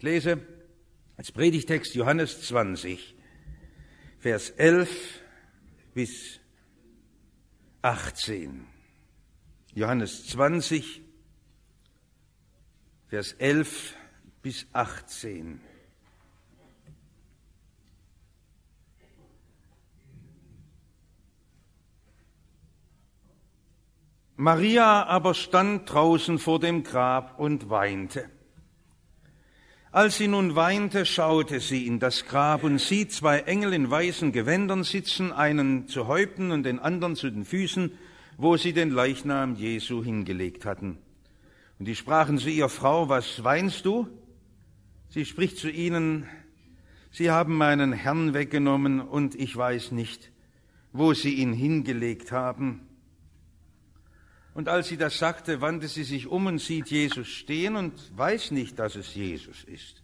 Ich lese als Predigtext Johannes 20, Vers 11 bis 18. Johannes 20, Vers 11 bis 18. Maria aber stand draußen vor dem Grab und weinte. Als sie nun weinte, schaute sie in das Grab und sieht zwei Engel in weißen Gewändern sitzen, einen zu Häupten und den anderen zu den Füßen, wo sie den Leichnam Jesu hingelegt hatten. Und die sprachen zu ihr, Frau, was weinst du? Sie spricht zu ihnen, Sie haben meinen Herrn weggenommen und ich weiß nicht, wo Sie ihn hingelegt haben. Und als sie das sagte, wandte sie sich um und sieht Jesus stehen und weiß nicht, dass es Jesus ist.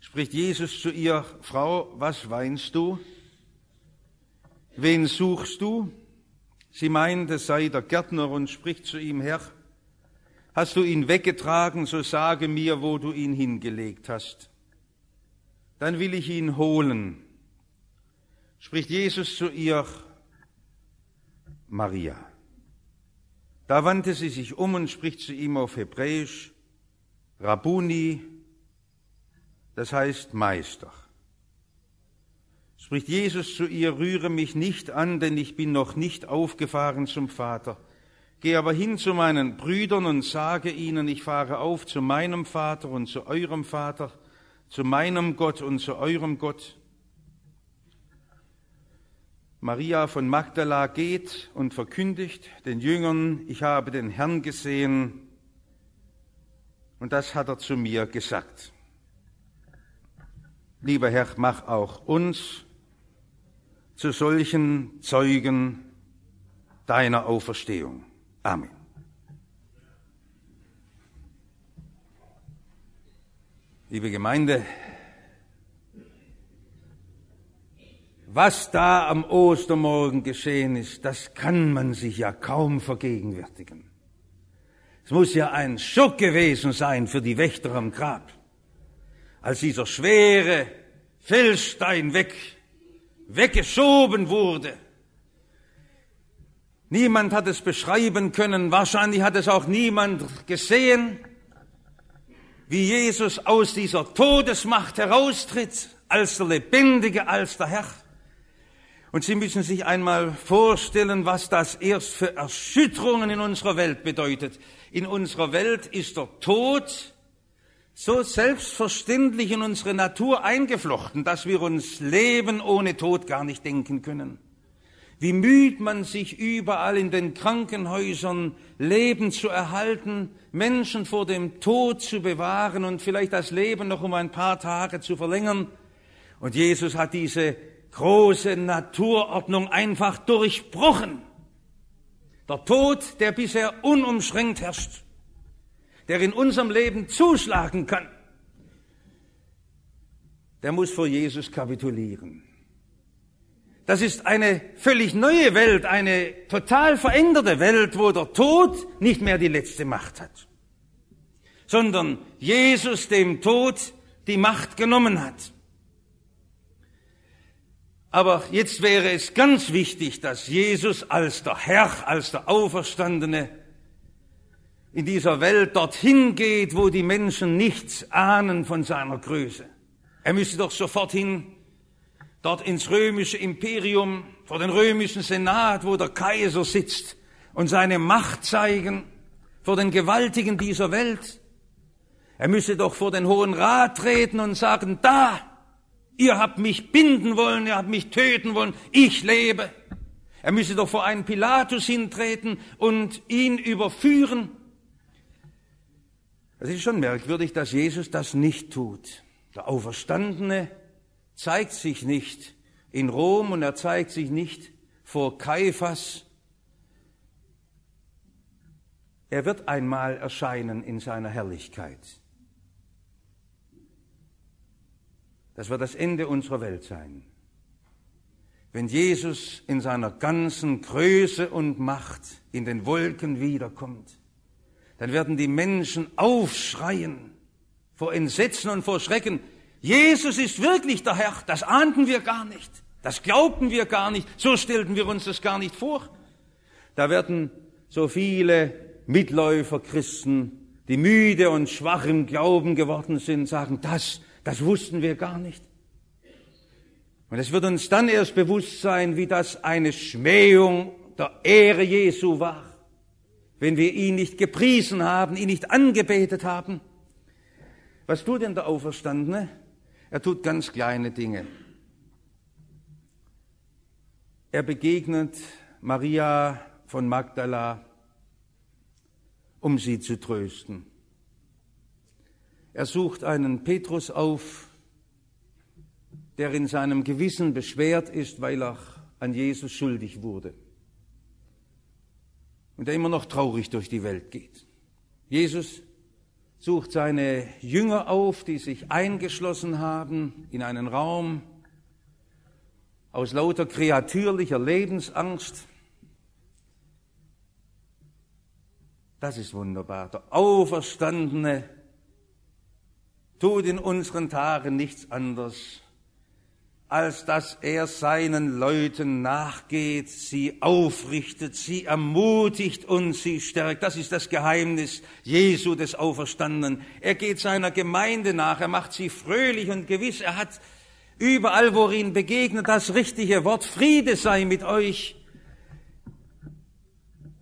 Spricht Jesus zu ihr, Frau, was weinst du? Wen suchst du? Sie meint, es sei der Gärtner und spricht zu ihm, Herr, hast du ihn weggetragen, so sage mir, wo du ihn hingelegt hast. Dann will ich ihn holen. Spricht Jesus zu ihr, Maria. Da wandte sie sich um und spricht zu ihm auf Hebräisch, Rabuni, das heißt Meister. Spricht Jesus zu ihr, rühre mich nicht an, denn ich bin noch nicht aufgefahren zum Vater. Geh aber hin zu meinen Brüdern und sage ihnen, ich fahre auf zu meinem Vater und zu eurem Vater, zu meinem Gott und zu eurem Gott. Maria von Magdala geht und verkündigt den Jüngern, ich habe den Herrn gesehen und das hat er zu mir gesagt. Lieber Herr, mach auch uns zu solchen Zeugen deiner Auferstehung. Amen. Liebe Gemeinde, Was da am Ostermorgen geschehen ist, das kann man sich ja kaum vergegenwärtigen. Es muss ja ein Schock gewesen sein für die Wächter am Grab, als dieser schwere Felsstein weg, weggeschoben wurde. Niemand hat es beschreiben können, wahrscheinlich hat es auch niemand gesehen, wie Jesus aus dieser Todesmacht heraustritt, als der Lebendige, als der Herr. Und Sie müssen sich einmal vorstellen, was das erst für Erschütterungen in unserer Welt bedeutet. In unserer Welt ist der Tod so selbstverständlich in unsere Natur eingeflochten, dass wir uns Leben ohne Tod gar nicht denken können. Wie müht man sich überall in den Krankenhäusern, Leben zu erhalten, Menschen vor dem Tod zu bewahren und vielleicht das Leben noch um ein paar Tage zu verlängern. Und Jesus hat diese große Naturordnung einfach durchbrochen. Der Tod, der bisher unumschränkt herrscht, der in unserem Leben zuschlagen kann, der muss vor Jesus kapitulieren. Das ist eine völlig neue Welt, eine total veränderte Welt, wo der Tod nicht mehr die letzte Macht hat, sondern Jesus dem Tod die Macht genommen hat. Aber jetzt wäre es ganz wichtig, dass Jesus als der Herr, als der Auferstandene in dieser Welt dorthin geht, wo die Menschen nichts ahnen von seiner Größe. Er müsste doch sofort hin, dort ins römische Imperium, vor den römischen Senat, wo der Kaiser sitzt und seine Macht zeigen, vor den Gewaltigen dieser Welt. Er müsse doch vor den Hohen Rat treten und sagen, da, Ihr habt mich binden wollen, ihr habt mich töten wollen, ich lebe. Er müsse doch vor einen Pilatus hintreten und ihn überführen. Es ist schon merkwürdig, dass Jesus das nicht tut. Der Auferstandene zeigt sich nicht in Rom und er zeigt sich nicht vor Kaiphas. Er wird einmal erscheinen in seiner Herrlichkeit. Das wird das Ende unserer Welt sein. Wenn Jesus in seiner ganzen Größe und Macht in den Wolken wiederkommt, dann werden die Menschen aufschreien, vor Entsetzen und vor Schrecken. Jesus ist wirklich der Herr, das ahnten wir gar nicht, das glaubten wir gar nicht, so stellten wir uns das gar nicht vor. Da werden so viele Mitläufer Christen, die müde und schwach im Glauben geworden sind, sagen, das, das wussten wir gar nicht. Und es wird uns dann erst bewusst sein, wie das eine Schmähung der Ehre Jesu war, wenn wir ihn nicht gepriesen haben, ihn nicht angebetet haben. Was tut denn der Auferstandene? Er tut ganz kleine Dinge. Er begegnet Maria von Magdala, um sie zu trösten. Er sucht einen Petrus auf, der in seinem Gewissen beschwert ist, weil er an Jesus schuldig wurde und der immer noch traurig durch die Welt geht. Jesus sucht seine Jünger auf, die sich eingeschlossen haben in einen Raum aus lauter kreatürlicher Lebensangst. Das ist wunderbar. Der Auferstandene tut in unseren Tagen nichts anderes, als dass er seinen Leuten nachgeht, sie aufrichtet, sie ermutigt und sie stärkt. Das ist das Geheimnis Jesu des Auferstandenen. Er geht seiner Gemeinde nach, er macht sie fröhlich und gewiss, er hat überall, wo er ihnen begegnet, das richtige Wort, Friede sei mit euch.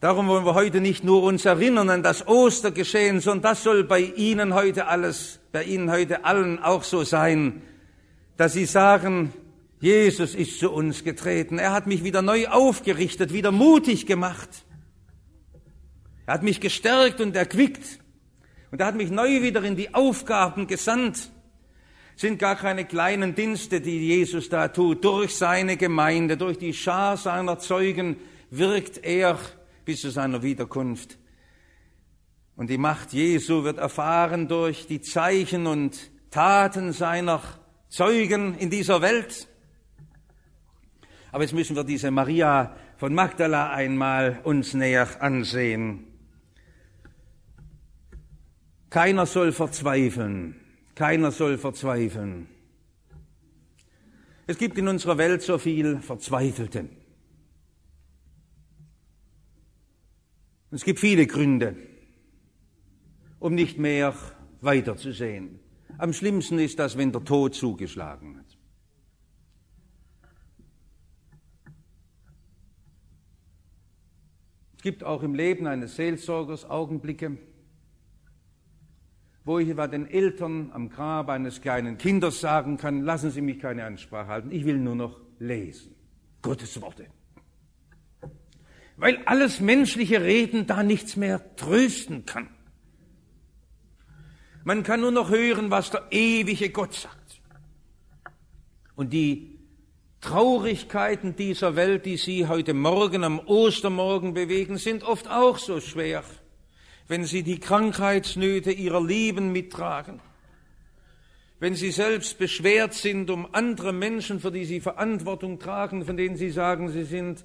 Darum wollen wir heute nicht nur uns erinnern an das Ostergeschehen, sondern das soll bei Ihnen heute alles, bei Ihnen heute allen auch so sein dass sie sagen, Jesus ist zu uns getreten. Er hat mich wieder neu aufgerichtet, wieder mutig gemacht. Er hat mich gestärkt und erquickt. Und er hat mich neu wieder in die Aufgaben gesandt. Sind gar keine kleinen Dienste, die Jesus da tut. Durch seine Gemeinde, durch die Schar seiner Zeugen wirkt er bis zu seiner Wiederkunft. Und die Macht Jesu wird erfahren durch die Zeichen und Taten seiner Zeugen in dieser Welt. Aber jetzt müssen wir diese Maria von Magdala einmal uns näher ansehen. Keiner soll verzweifeln. Keiner soll verzweifeln. Es gibt in unserer Welt so viel Verzweifelte. Es gibt viele Gründe, um nicht mehr weiterzusehen. Am schlimmsten ist das, wenn der Tod zugeschlagen hat. Es gibt auch im Leben eines Seelsorgers Augenblicke, wo ich etwa den Eltern am Grab eines kleinen Kindes sagen kann, lassen Sie mich keine Ansprache halten, ich will nur noch lesen. Gottes Worte. Weil alles menschliche Reden da nichts mehr trösten kann. Man kann nur noch hören, was der ewige Gott sagt. Und die Traurigkeiten dieser Welt, die Sie heute Morgen am Ostermorgen bewegen, sind oft auch so schwer, wenn Sie die Krankheitsnöte Ihrer Lieben mittragen, wenn Sie selbst beschwert sind um andere Menschen, für die Sie Verantwortung tragen, von denen Sie sagen, sie sind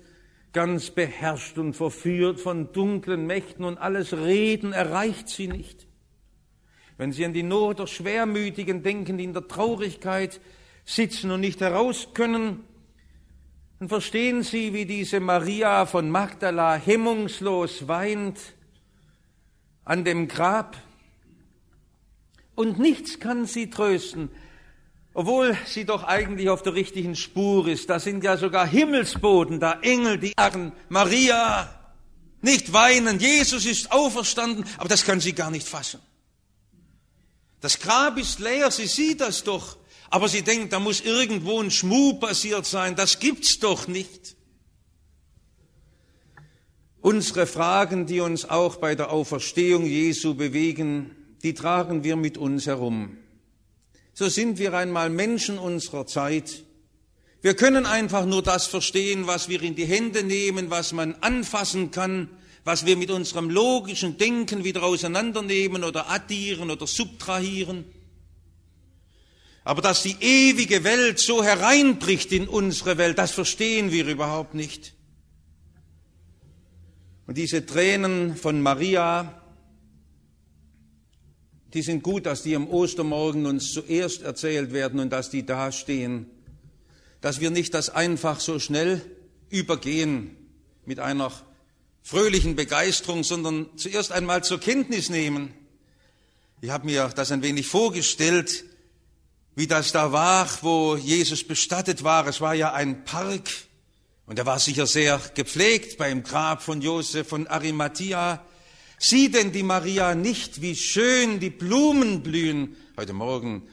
ganz beherrscht und verführt von dunklen Mächten und alles Reden erreicht Sie nicht. Wenn Sie an die Not der Schwermütigen denken, die in der Traurigkeit sitzen und nicht heraus können, dann verstehen Sie, wie diese Maria von Magdala hemmungslos weint an dem Grab. Und nichts kann sie trösten, obwohl sie doch eigentlich auf der richtigen Spur ist. Da sind ja sogar Himmelsboten, da Engel, die sagen, Maria, nicht weinen, Jesus ist auferstanden, aber das kann sie gar nicht fassen. Das Grab ist leer, sie sieht das doch. Aber sie denkt, da muss irgendwo ein Schmuh passiert sein. Das gibt's doch nicht. Unsere Fragen, die uns auch bei der Auferstehung Jesu bewegen, die tragen wir mit uns herum. So sind wir einmal Menschen unserer Zeit. Wir können einfach nur das verstehen, was wir in die Hände nehmen, was man anfassen kann, was wir mit unserem logischen Denken wieder auseinandernehmen oder addieren oder subtrahieren. Aber dass die ewige Welt so hereinbricht in unsere Welt, das verstehen wir überhaupt nicht. Und diese Tränen von Maria, die sind gut, dass die am Ostermorgen uns zuerst erzählt werden und dass die dastehen, dass wir nicht das einfach so schnell übergehen mit einer fröhlichen Begeisterung, sondern zuerst einmal zur Kenntnis nehmen. Ich habe mir das ein wenig vorgestellt, wie das da war, wo Jesus bestattet war. Es war ja ein Park und er war sicher sehr gepflegt beim Grab von Josef von Arimathea. Sieh denn die Maria nicht, wie schön die Blumen blühen? Heute Morgen,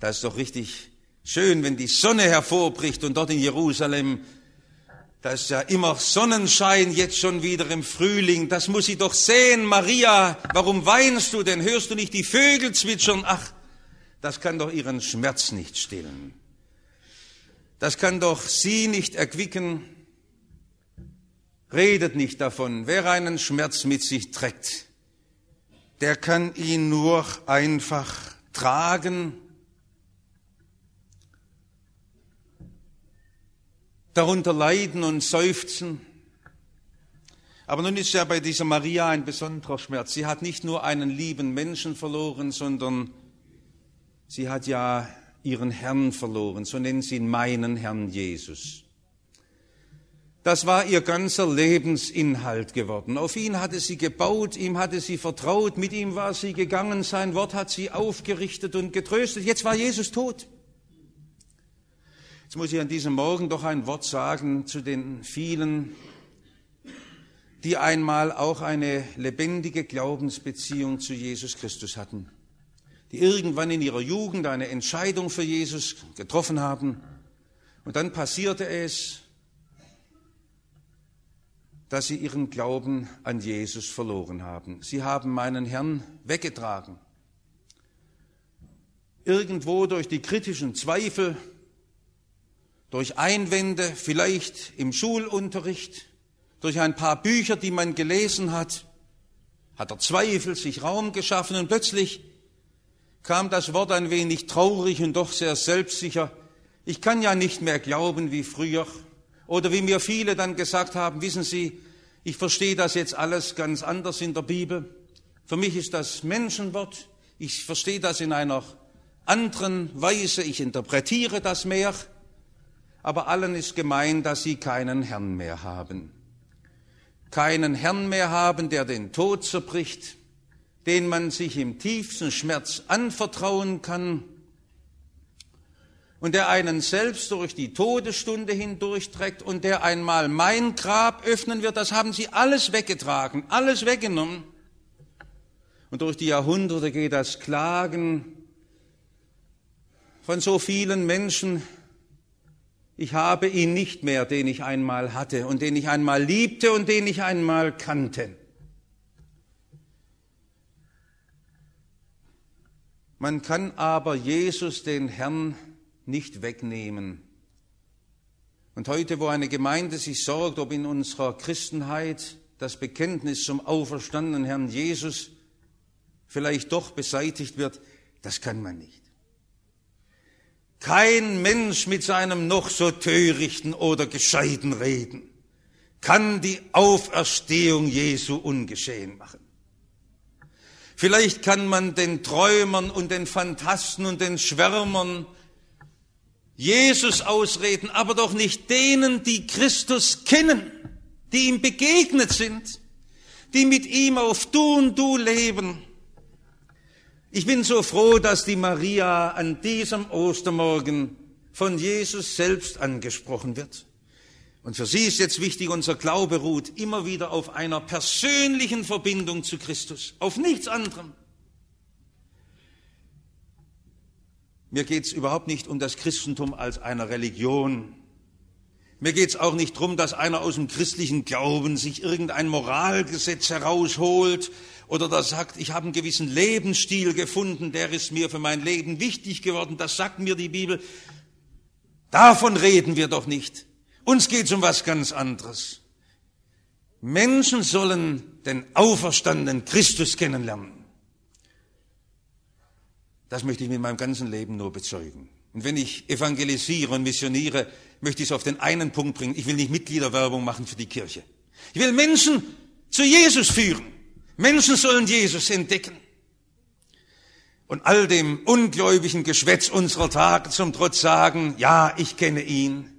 da ist doch richtig schön, wenn die Sonne hervorbricht und dort in Jerusalem, da ist ja immer Sonnenschein, jetzt schon wieder im Frühling. Das muss sie doch sehen, Maria. Warum weinst du denn? Hörst du nicht die Vögel zwitschern? Ach, das kann doch ihren Schmerz nicht stillen. Das kann doch sie nicht erquicken. Redet nicht davon. Wer einen Schmerz mit sich trägt, der kann ihn nur einfach tragen. Darunter leiden und seufzen. Aber nun ist ja bei dieser Maria ein besonderer Schmerz. Sie hat nicht nur einen lieben Menschen verloren, sondern sie hat ja ihren Herrn verloren. So nennen sie ihn meinen Herrn Jesus. Das war ihr ganzer Lebensinhalt geworden. Auf ihn hatte sie gebaut, ihm hatte sie vertraut, mit ihm war sie gegangen, sein Wort hat sie aufgerichtet und getröstet. Jetzt war Jesus tot. Jetzt muss ich an diesem Morgen doch ein Wort sagen zu den vielen, die einmal auch eine lebendige Glaubensbeziehung zu Jesus Christus hatten, die irgendwann in ihrer Jugend eine Entscheidung für Jesus getroffen haben. Und dann passierte es, dass sie ihren Glauben an Jesus verloren haben. Sie haben meinen Herrn weggetragen. Irgendwo durch die kritischen Zweifel, durch Einwände, vielleicht im Schulunterricht, durch ein paar Bücher, die man gelesen hat, hat der Zweifel sich Raum geschaffen und plötzlich kam das Wort ein wenig traurig und doch sehr selbstsicher. Ich kann ja nicht mehr glauben wie früher. Oder wie mir viele dann gesagt haben, wissen Sie, ich verstehe das jetzt alles ganz anders in der Bibel. Für mich ist das Menschenwort. Ich verstehe das in einer anderen Weise. Ich interpretiere das mehr. Aber allen ist gemein, dass sie keinen Herrn mehr haben. Keinen Herrn mehr haben, der den Tod zerbricht, den man sich im tiefsten Schmerz anvertrauen kann, und der einen selbst durch die Todesstunde hindurchträgt und der einmal mein Grab öffnen wird, das haben sie alles weggetragen, alles weggenommen. Und durch die Jahrhunderte geht das Klagen von so vielen Menschen, ich habe ihn nicht mehr, den ich einmal hatte und den ich einmal liebte und den ich einmal kannte. Man kann aber Jesus, den Herrn, nicht wegnehmen. Und heute, wo eine Gemeinde sich sorgt, ob in unserer Christenheit das Bekenntnis zum auferstandenen Herrn Jesus vielleicht doch beseitigt wird, das kann man nicht. Kein Mensch mit seinem noch so törichten oder gescheiten Reden kann die Auferstehung Jesu ungeschehen machen. Vielleicht kann man den Träumern und den Phantasten und den Schwärmern Jesus ausreden, aber doch nicht denen, die Christus kennen, die ihm begegnet sind, die mit ihm auf Du und Du leben. Ich bin so froh, dass die Maria an diesem Ostermorgen von Jesus selbst angesprochen wird. Und für sie ist jetzt wichtig, unser Glaube ruht immer wieder auf einer persönlichen Verbindung zu Christus, auf nichts anderem. Mir geht es überhaupt nicht um das Christentum als eine Religion. Mir geht es auch nicht darum, dass einer aus dem christlichen Glauben sich irgendein Moralgesetz herausholt oder da sagt, ich habe einen gewissen Lebensstil gefunden, der ist mir für mein Leben wichtig geworden, das sagt mir die Bibel. Davon reden wir doch nicht. Uns geht es um was ganz anderes. Menschen sollen den auferstandenen Christus kennenlernen. Das möchte ich mit meinem ganzen Leben nur bezeugen. Und wenn ich evangelisiere und missioniere, möchte ich es auf den einen Punkt bringen. Ich will nicht Mitgliederwerbung machen für die Kirche. Ich will Menschen zu Jesus führen. Menschen sollen Jesus entdecken. und all dem ungläubigen Geschwätz unserer Tage zum Trotz sagen, ja, ich kenne ihn.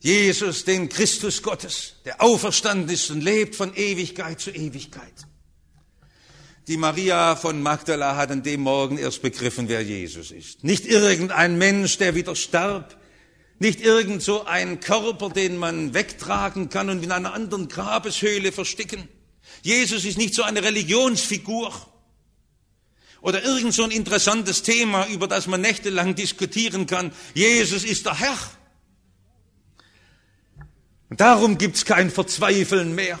Jesus, den Christus Gottes, der auferstanden ist und lebt von Ewigkeit zu Ewigkeit. Die Maria von Magdala hat an dem Morgen erst begriffen, wer Jesus ist. Nicht irgendein Mensch, der wieder starb, nicht irgend so ein Körper, den man wegtragen kann und in einer anderen Grabeshöhle verstecken. Jesus ist nicht so eine Religionsfigur oder irgend so ein interessantes Thema, über das man nächtelang diskutieren kann. Jesus ist der Herr. Und darum gibt's kein Verzweifeln mehr.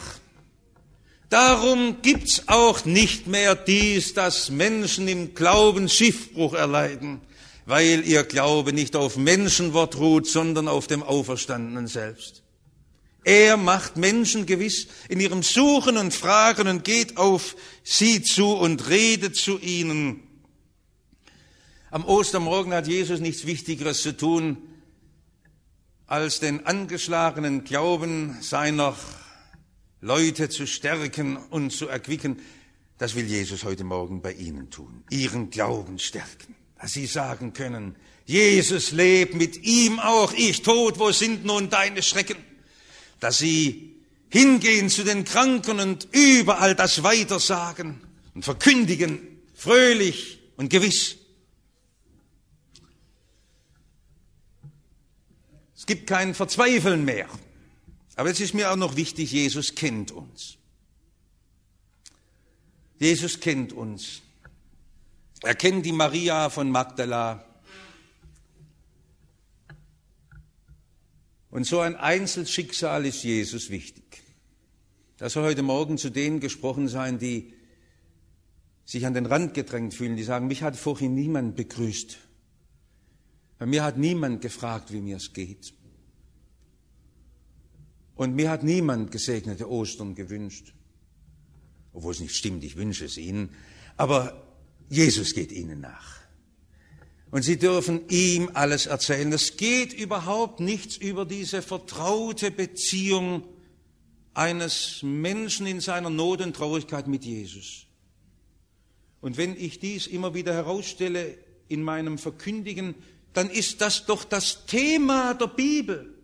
Darum gibt's auch nicht mehr dies, dass Menschen im Glauben Schiffbruch erleiden, weil ihr Glaube nicht auf Menschenwort ruht, sondern auf dem Auferstandenen selbst. Er macht Menschen gewiss in ihrem Suchen und Fragen und geht auf sie zu und redet zu ihnen. Am Ostermorgen hat Jesus nichts Wichtigeres zu tun, als den angeschlagenen Glauben seiner Leute zu stärken und zu erquicken. Das will Jesus heute Morgen bei Ihnen tun. Ihren Glauben stärken. Dass Sie sagen können, Jesus lebt mit ihm auch ich tot, wo sind nun deine Schrecken? Dass sie hingehen zu den Kranken und überall das weitersagen und verkündigen, fröhlich und gewiss. Es gibt kein Verzweifeln mehr. Aber es ist mir auch noch wichtig, Jesus kennt uns. Jesus kennt uns. Er kennt die Maria von Magdala. Und so ein Einzelschicksal ist Jesus wichtig. Das soll heute Morgen zu denen gesprochen sein, die sich an den Rand gedrängt fühlen, die sagen, mich hat vorhin niemand begrüßt. Bei mir hat niemand gefragt, wie mir es geht. Und mir hat niemand gesegnete Ostern gewünscht. Obwohl es nicht stimmt, ich wünsche es Ihnen. Aber Jesus geht Ihnen nach. Und sie dürfen ihm alles erzählen. Es geht überhaupt nichts über diese vertraute Beziehung eines Menschen in seiner Not und Traurigkeit mit Jesus. Und wenn ich dies immer wieder herausstelle in meinem Verkündigen, dann ist das doch das Thema der Bibel.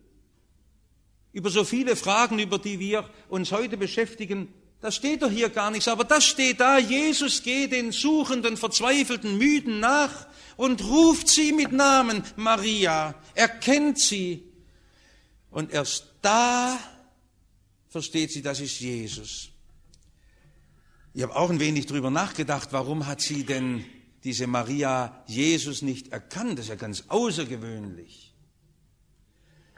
Über so viele Fragen, über die wir uns heute beschäftigen, das steht doch hier gar nichts, aber das steht da. Jesus geht den suchenden, verzweifelten, müden nach und ruft sie mit Namen Maria, erkennt sie. Und erst da versteht sie, das ist Jesus. Ich habe auch ein wenig drüber nachgedacht, warum hat sie denn diese Maria Jesus nicht erkannt? Das ist ja ganz außergewöhnlich.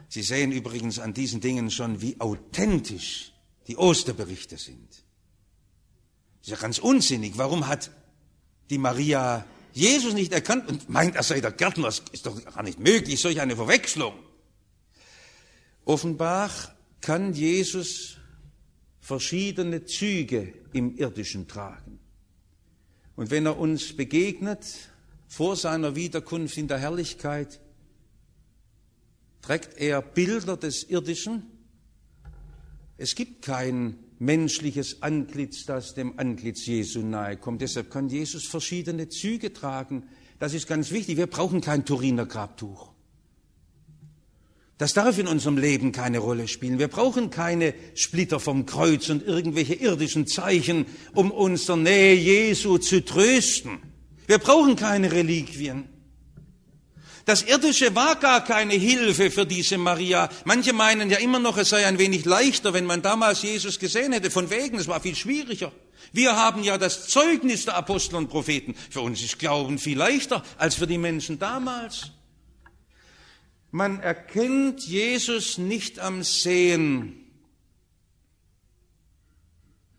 Sie sehen übrigens an diesen Dingen schon, wie authentisch die Osterberichte sind. Das ist ja ganz unsinnig. Warum hat die Maria Jesus nicht erkannt und meint, er sei der Gärtner. Das ist doch gar nicht möglich, solch eine Verwechslung. Offenbar kann Jesus verschiedene Züge im Irdischen tragen. Und wenn er uns begegnet vor seiner Wiederkunft in der Herrlichkeit, trägt er Bilder des Irdischen. Es gibt kein menschliches Antlitz, das dem Antlitz Jesu nahe kommt. Deshalb kann Jesus verschiedene Züge tragen. Das ist ganz wichtig. Wir brauchen kein Turiner Grabtuch. Das darf in unserem Leben keine Rolle spielen. Wir brauchen keine Splitter vom Kreuz und irgendwelche irdischen Zeichen, um unsere Nähe Jesu zu trösten. Wir brauchen keine Reliquien. Das Irdische war gar keine Hilfe für diese Maria. Manche meinen ja immer noch, es sei ein wenig leichter, wenn man damals Jesus gesehen hätte. Von wegen, es war viel schwieriger. Wir haben ja das Zeugnis der Apostel und Propheten. Für uns ist Glauben viel leichter als für die Menschen damals. Man erkennt Jesus nicht am Sehen.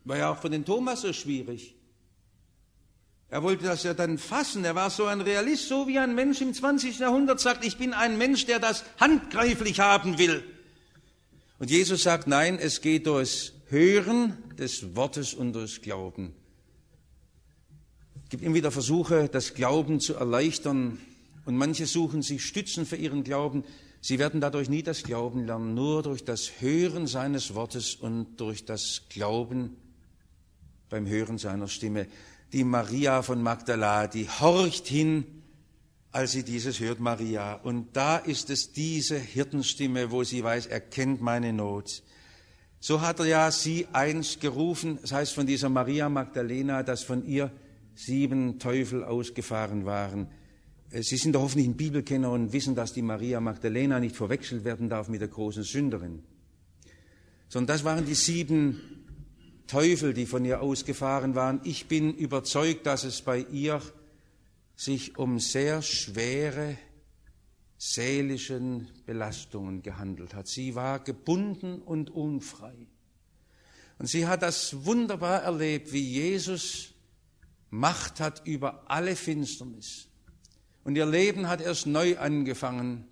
War ja auch für den Thomas so schwierig. Er wollte das ja dann fassen. Er war so ein Realist, so wie ein Mensch im 20. Jahrhundert sagt, ich bin ein Mensch, der das handgreiflich haben will. Und Jesus sagt, nein, es geht durchs Hören des Wortes und durchs Glauben. Es gibt immer wieder Versuche, das Glauben zu erleichtern. Und manche suchen sich Stützen für ihren Glauben. Sie werden dadurch nie das Glauben lernen, nur durch das Hören seines Wortes und durch das Glauben beim Hören seiner Stimme. Die Maria von Magdala, die horcht hin, als sie dieses hört, Maria. Und da ist es diese Hirtenstimme, wo sie weiß, er kennt meine Not. So hat er ja sie einst gerufen, das heißt von dieser Maria Magdalena, dass von ihr sieben Teufel ausgefahren waren. Äh, sie sind doch hoffentlich ein Bibelkenner und wissen, dass die Maria Magdalena nicht verwechselt werden darf mit der großen Sünderin. Sondern das waren die sieben Teufel, die von ihr ausgefahren waren. Ich bin überzeugt, dass es bei ihr sich um sehr schwere seelischen Belastungen gehandelt hat. Sie war gebunden und unfrei. Und sie hat das wunderbar erlebt, wie Jesus Macht hat über alle Finsternis. Und ihr Leben hat erst neu angefangen,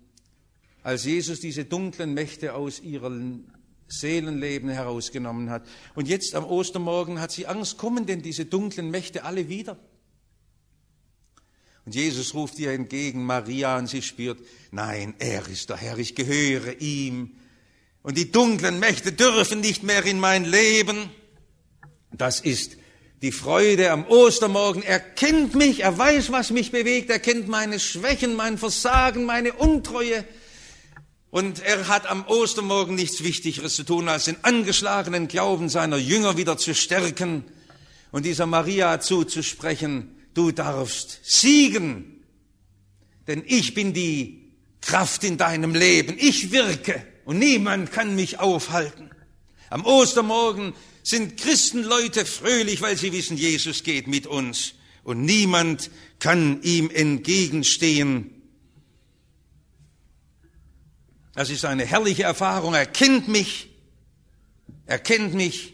als Jesus diese dunklen Mächte aus ihrem Seelenleben herausgenommen hat. Und jetzt am Ostermorgen hat sie Angst, kommen denn diese dunklen Mächte alle wieder? Und Jesus ruft ihr entgegen, Maria, und sie spürt, nein, er ist der Herr, ich gehöre ihm. Und die dunklen Mächte dürfen nicht mehr in mein Leben. Das ist die Freude am Ostermorgen. Er kennt mich, er weiß, was mich bewegt, er kennt meine Schwächen, mein Versagen, meine Untreue. Und er hat am Ostermorgen nichts Wichtigeres zu tun, als den angeschlagenen Glauben seiner Jünger wieder zu stärken und dieser Maria zuzusprechen, du darfst siegen, denn ich bin die Kraft in deinem Leben. Ich wirke und niemand kann mich aufhalten. Am Ostermorgen sind Christenleute fröhlich, weil sie wissen, Jesus geht mit uns und niemand kann ihm entgegenstehen. Das ist eine herrliche Erfahrung. Er kennt mich, er kennt mich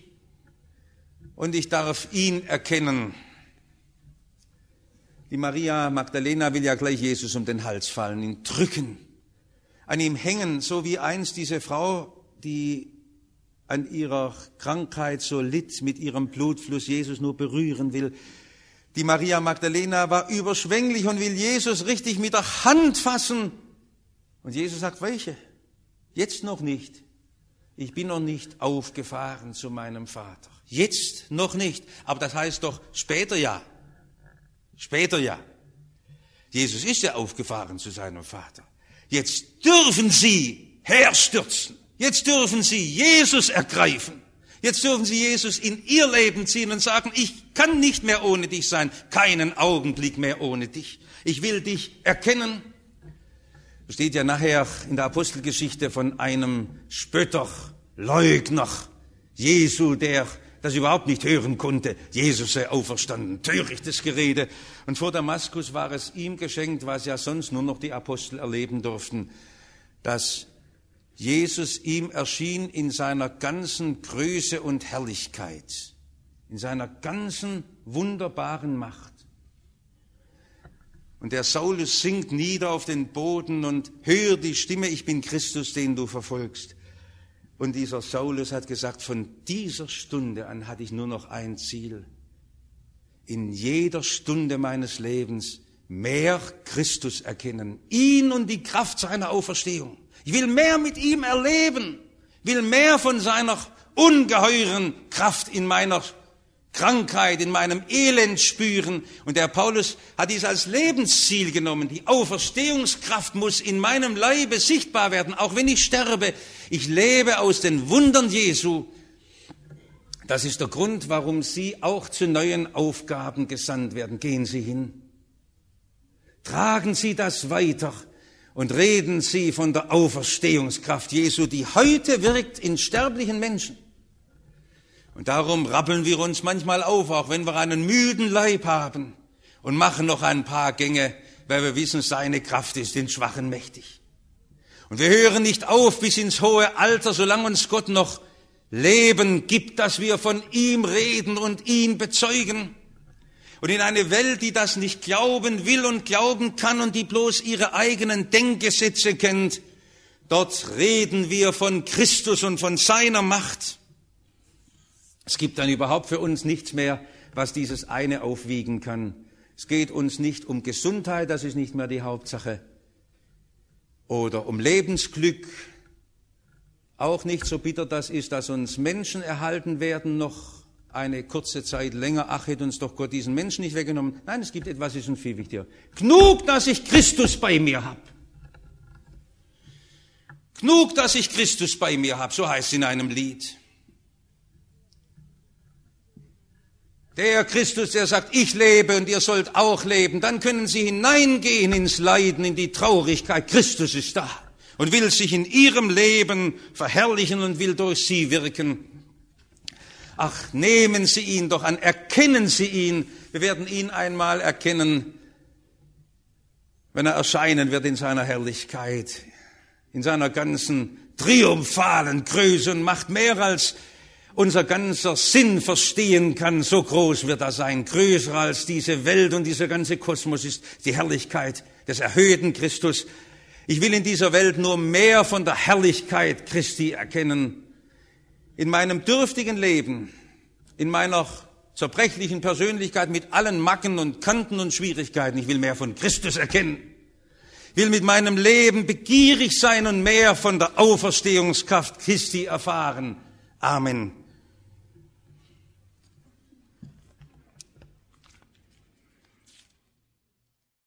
und ich darf ihn erkennen. Die Maria Magdalena will ja gleich Jesus um den Hals fallen, ihn drücken, an ihm hängen, so wie einst diese Frau, die an ihrer Krankheit so litt, mit ihrem Blutfluss Jesus nur berühren will. Die Maria Magdalena war überschwänglich und will Jesus richtig mit der Hand fassen. Und Jesus sagt, welche? Jetzt noch nicht. Ich bin noch nicht aufgefahren zu meinem Vater. Jetzt noch nicht. Aber das heißt doch später ja. Später ja. Jesus ist ja aufgefahren zu seinem Vater. Jetzt dürfen Sie herstürzen. Jetzt dürfen Sie Jesus ergreifen. Jetzt dürfen Sie Jesus in Ihr Leben ziehen und sagen, ich kann nicht mehr ohne dich sein, keinen Augenblick mehr ohne dich. Ich will dich erkennen. Es steht ja nachher in der Apostelgeschichte von einem Spötter, Leugner, Jesu, der das überhaupt nicht hören konnte. Jesus sei auferstanden. Törichtes Gerede. Und vor Damaskus war es ihm geschenkt, was ja sonst nur noch die Apostel erleben durften, dass Jesus ihm erschien in seiner ganzen Größe und Herrlichkeit, in seiner ganzen wunderbaren Macht. Und der Saulus sinkt nieder auf den Boden und hört die Stimme, ich bin Christus, den du verfolgst. Und dieser Saulus hat gesagt, von dieser Stunde an hatte ich nur noch ein Ziel. In jeder Stunde meines Lebens mehr Christus erkennen, ihn und die Kraft seiner Auferstehung. Ich will mehr mit ihm erleben, will mehr von seiner ungeheuren Kraft in meiner Krankheit, in meinem Elend spüren. Und der Paulus hat dies als Lebensziel genommen. Die Auferstehungskraft muss in meinem Leibe sichtbar werden, auch wenn ich sterbe. Ich lebe aus den Wundern Jesu. Das ist der Grund, warum Sie auch zu neuen Aufgaben gesandt werden. Gehen Sie hin. Tragen Sie das weiter und reden Sie von der Auferstehungskraft Jesu, die heute wirkt in sterblichen Menschen. Und darum rappeln wir uns manchmal auf, auch wenn wir einen müden Leib haben und machen noch ein paar Gänge, weil wir wissen, seine Kraft ist den Schwachen mächtig. Und wir hören nicht auf bis ins hohe Alter, solange uns Gott noch Leben gibt, dass wir von ihm reden und ihn bezeugen. Und in eine Welt, die das nicht glauben will und glauben kann und die bloß ihre eigenen Denkgesetze kennt, dort reden wir von Christus und von seiner Macht. Es gibt dann überhaupt für uns nichts mehr, was dieses eine aufwiegen kann. Es geht uns nicht um Gesundheit, das ist nicht mehr die Hauptsache. Oder um Lebensglück, auch nicht so bitter das ist, dass uns Menschen erhalten werden noch, eine kurze Zeit länger, ach, hätte uns doch Gott diesen Menschen nicht weggenommen. Nein, es gibt etwas, ist uns viel wichtiger. Genug, dass ich Christus bei mir habe. Genug, dass ich Christus bei mir habe, so heißt es in einem Lied. Der Christus, der sagt, ich lebe und ihr sollt auch leben, dann können sie hineingehen ins Leiden, in die Traurigkeit. Christus ist da und will sich in ihrem Leben verherrlichen und will durch sie wirken. Ach, nehmen Sie ihn doch an, erkennen Sie ihn. Wir werden ihn einmal erkennen, wenn er erscheinen wird in seiner Herrlichkeit, in seiner ganzen triumphalen Größe und macht mehr als unser ganzer Sinn verstehen kann, so groß wird er sein, größer als diese Welt und dieser ganze Kosmos ist die Herrlichkeit des erhöhten Christus. Ich will in dieser Welt nur mehr von der Herrlichkeit Christi erkennen. In meinem dürftigen Leben, in meiner zerbrechlichen Persönlichkeit mit allen Macken und Kanten und Schwierigkeiten, ich will mehr von Christus erkennen. Will mit meinem Leben begierig sein und mehr von der Auferstehungskraft Christi erfahren. Amen.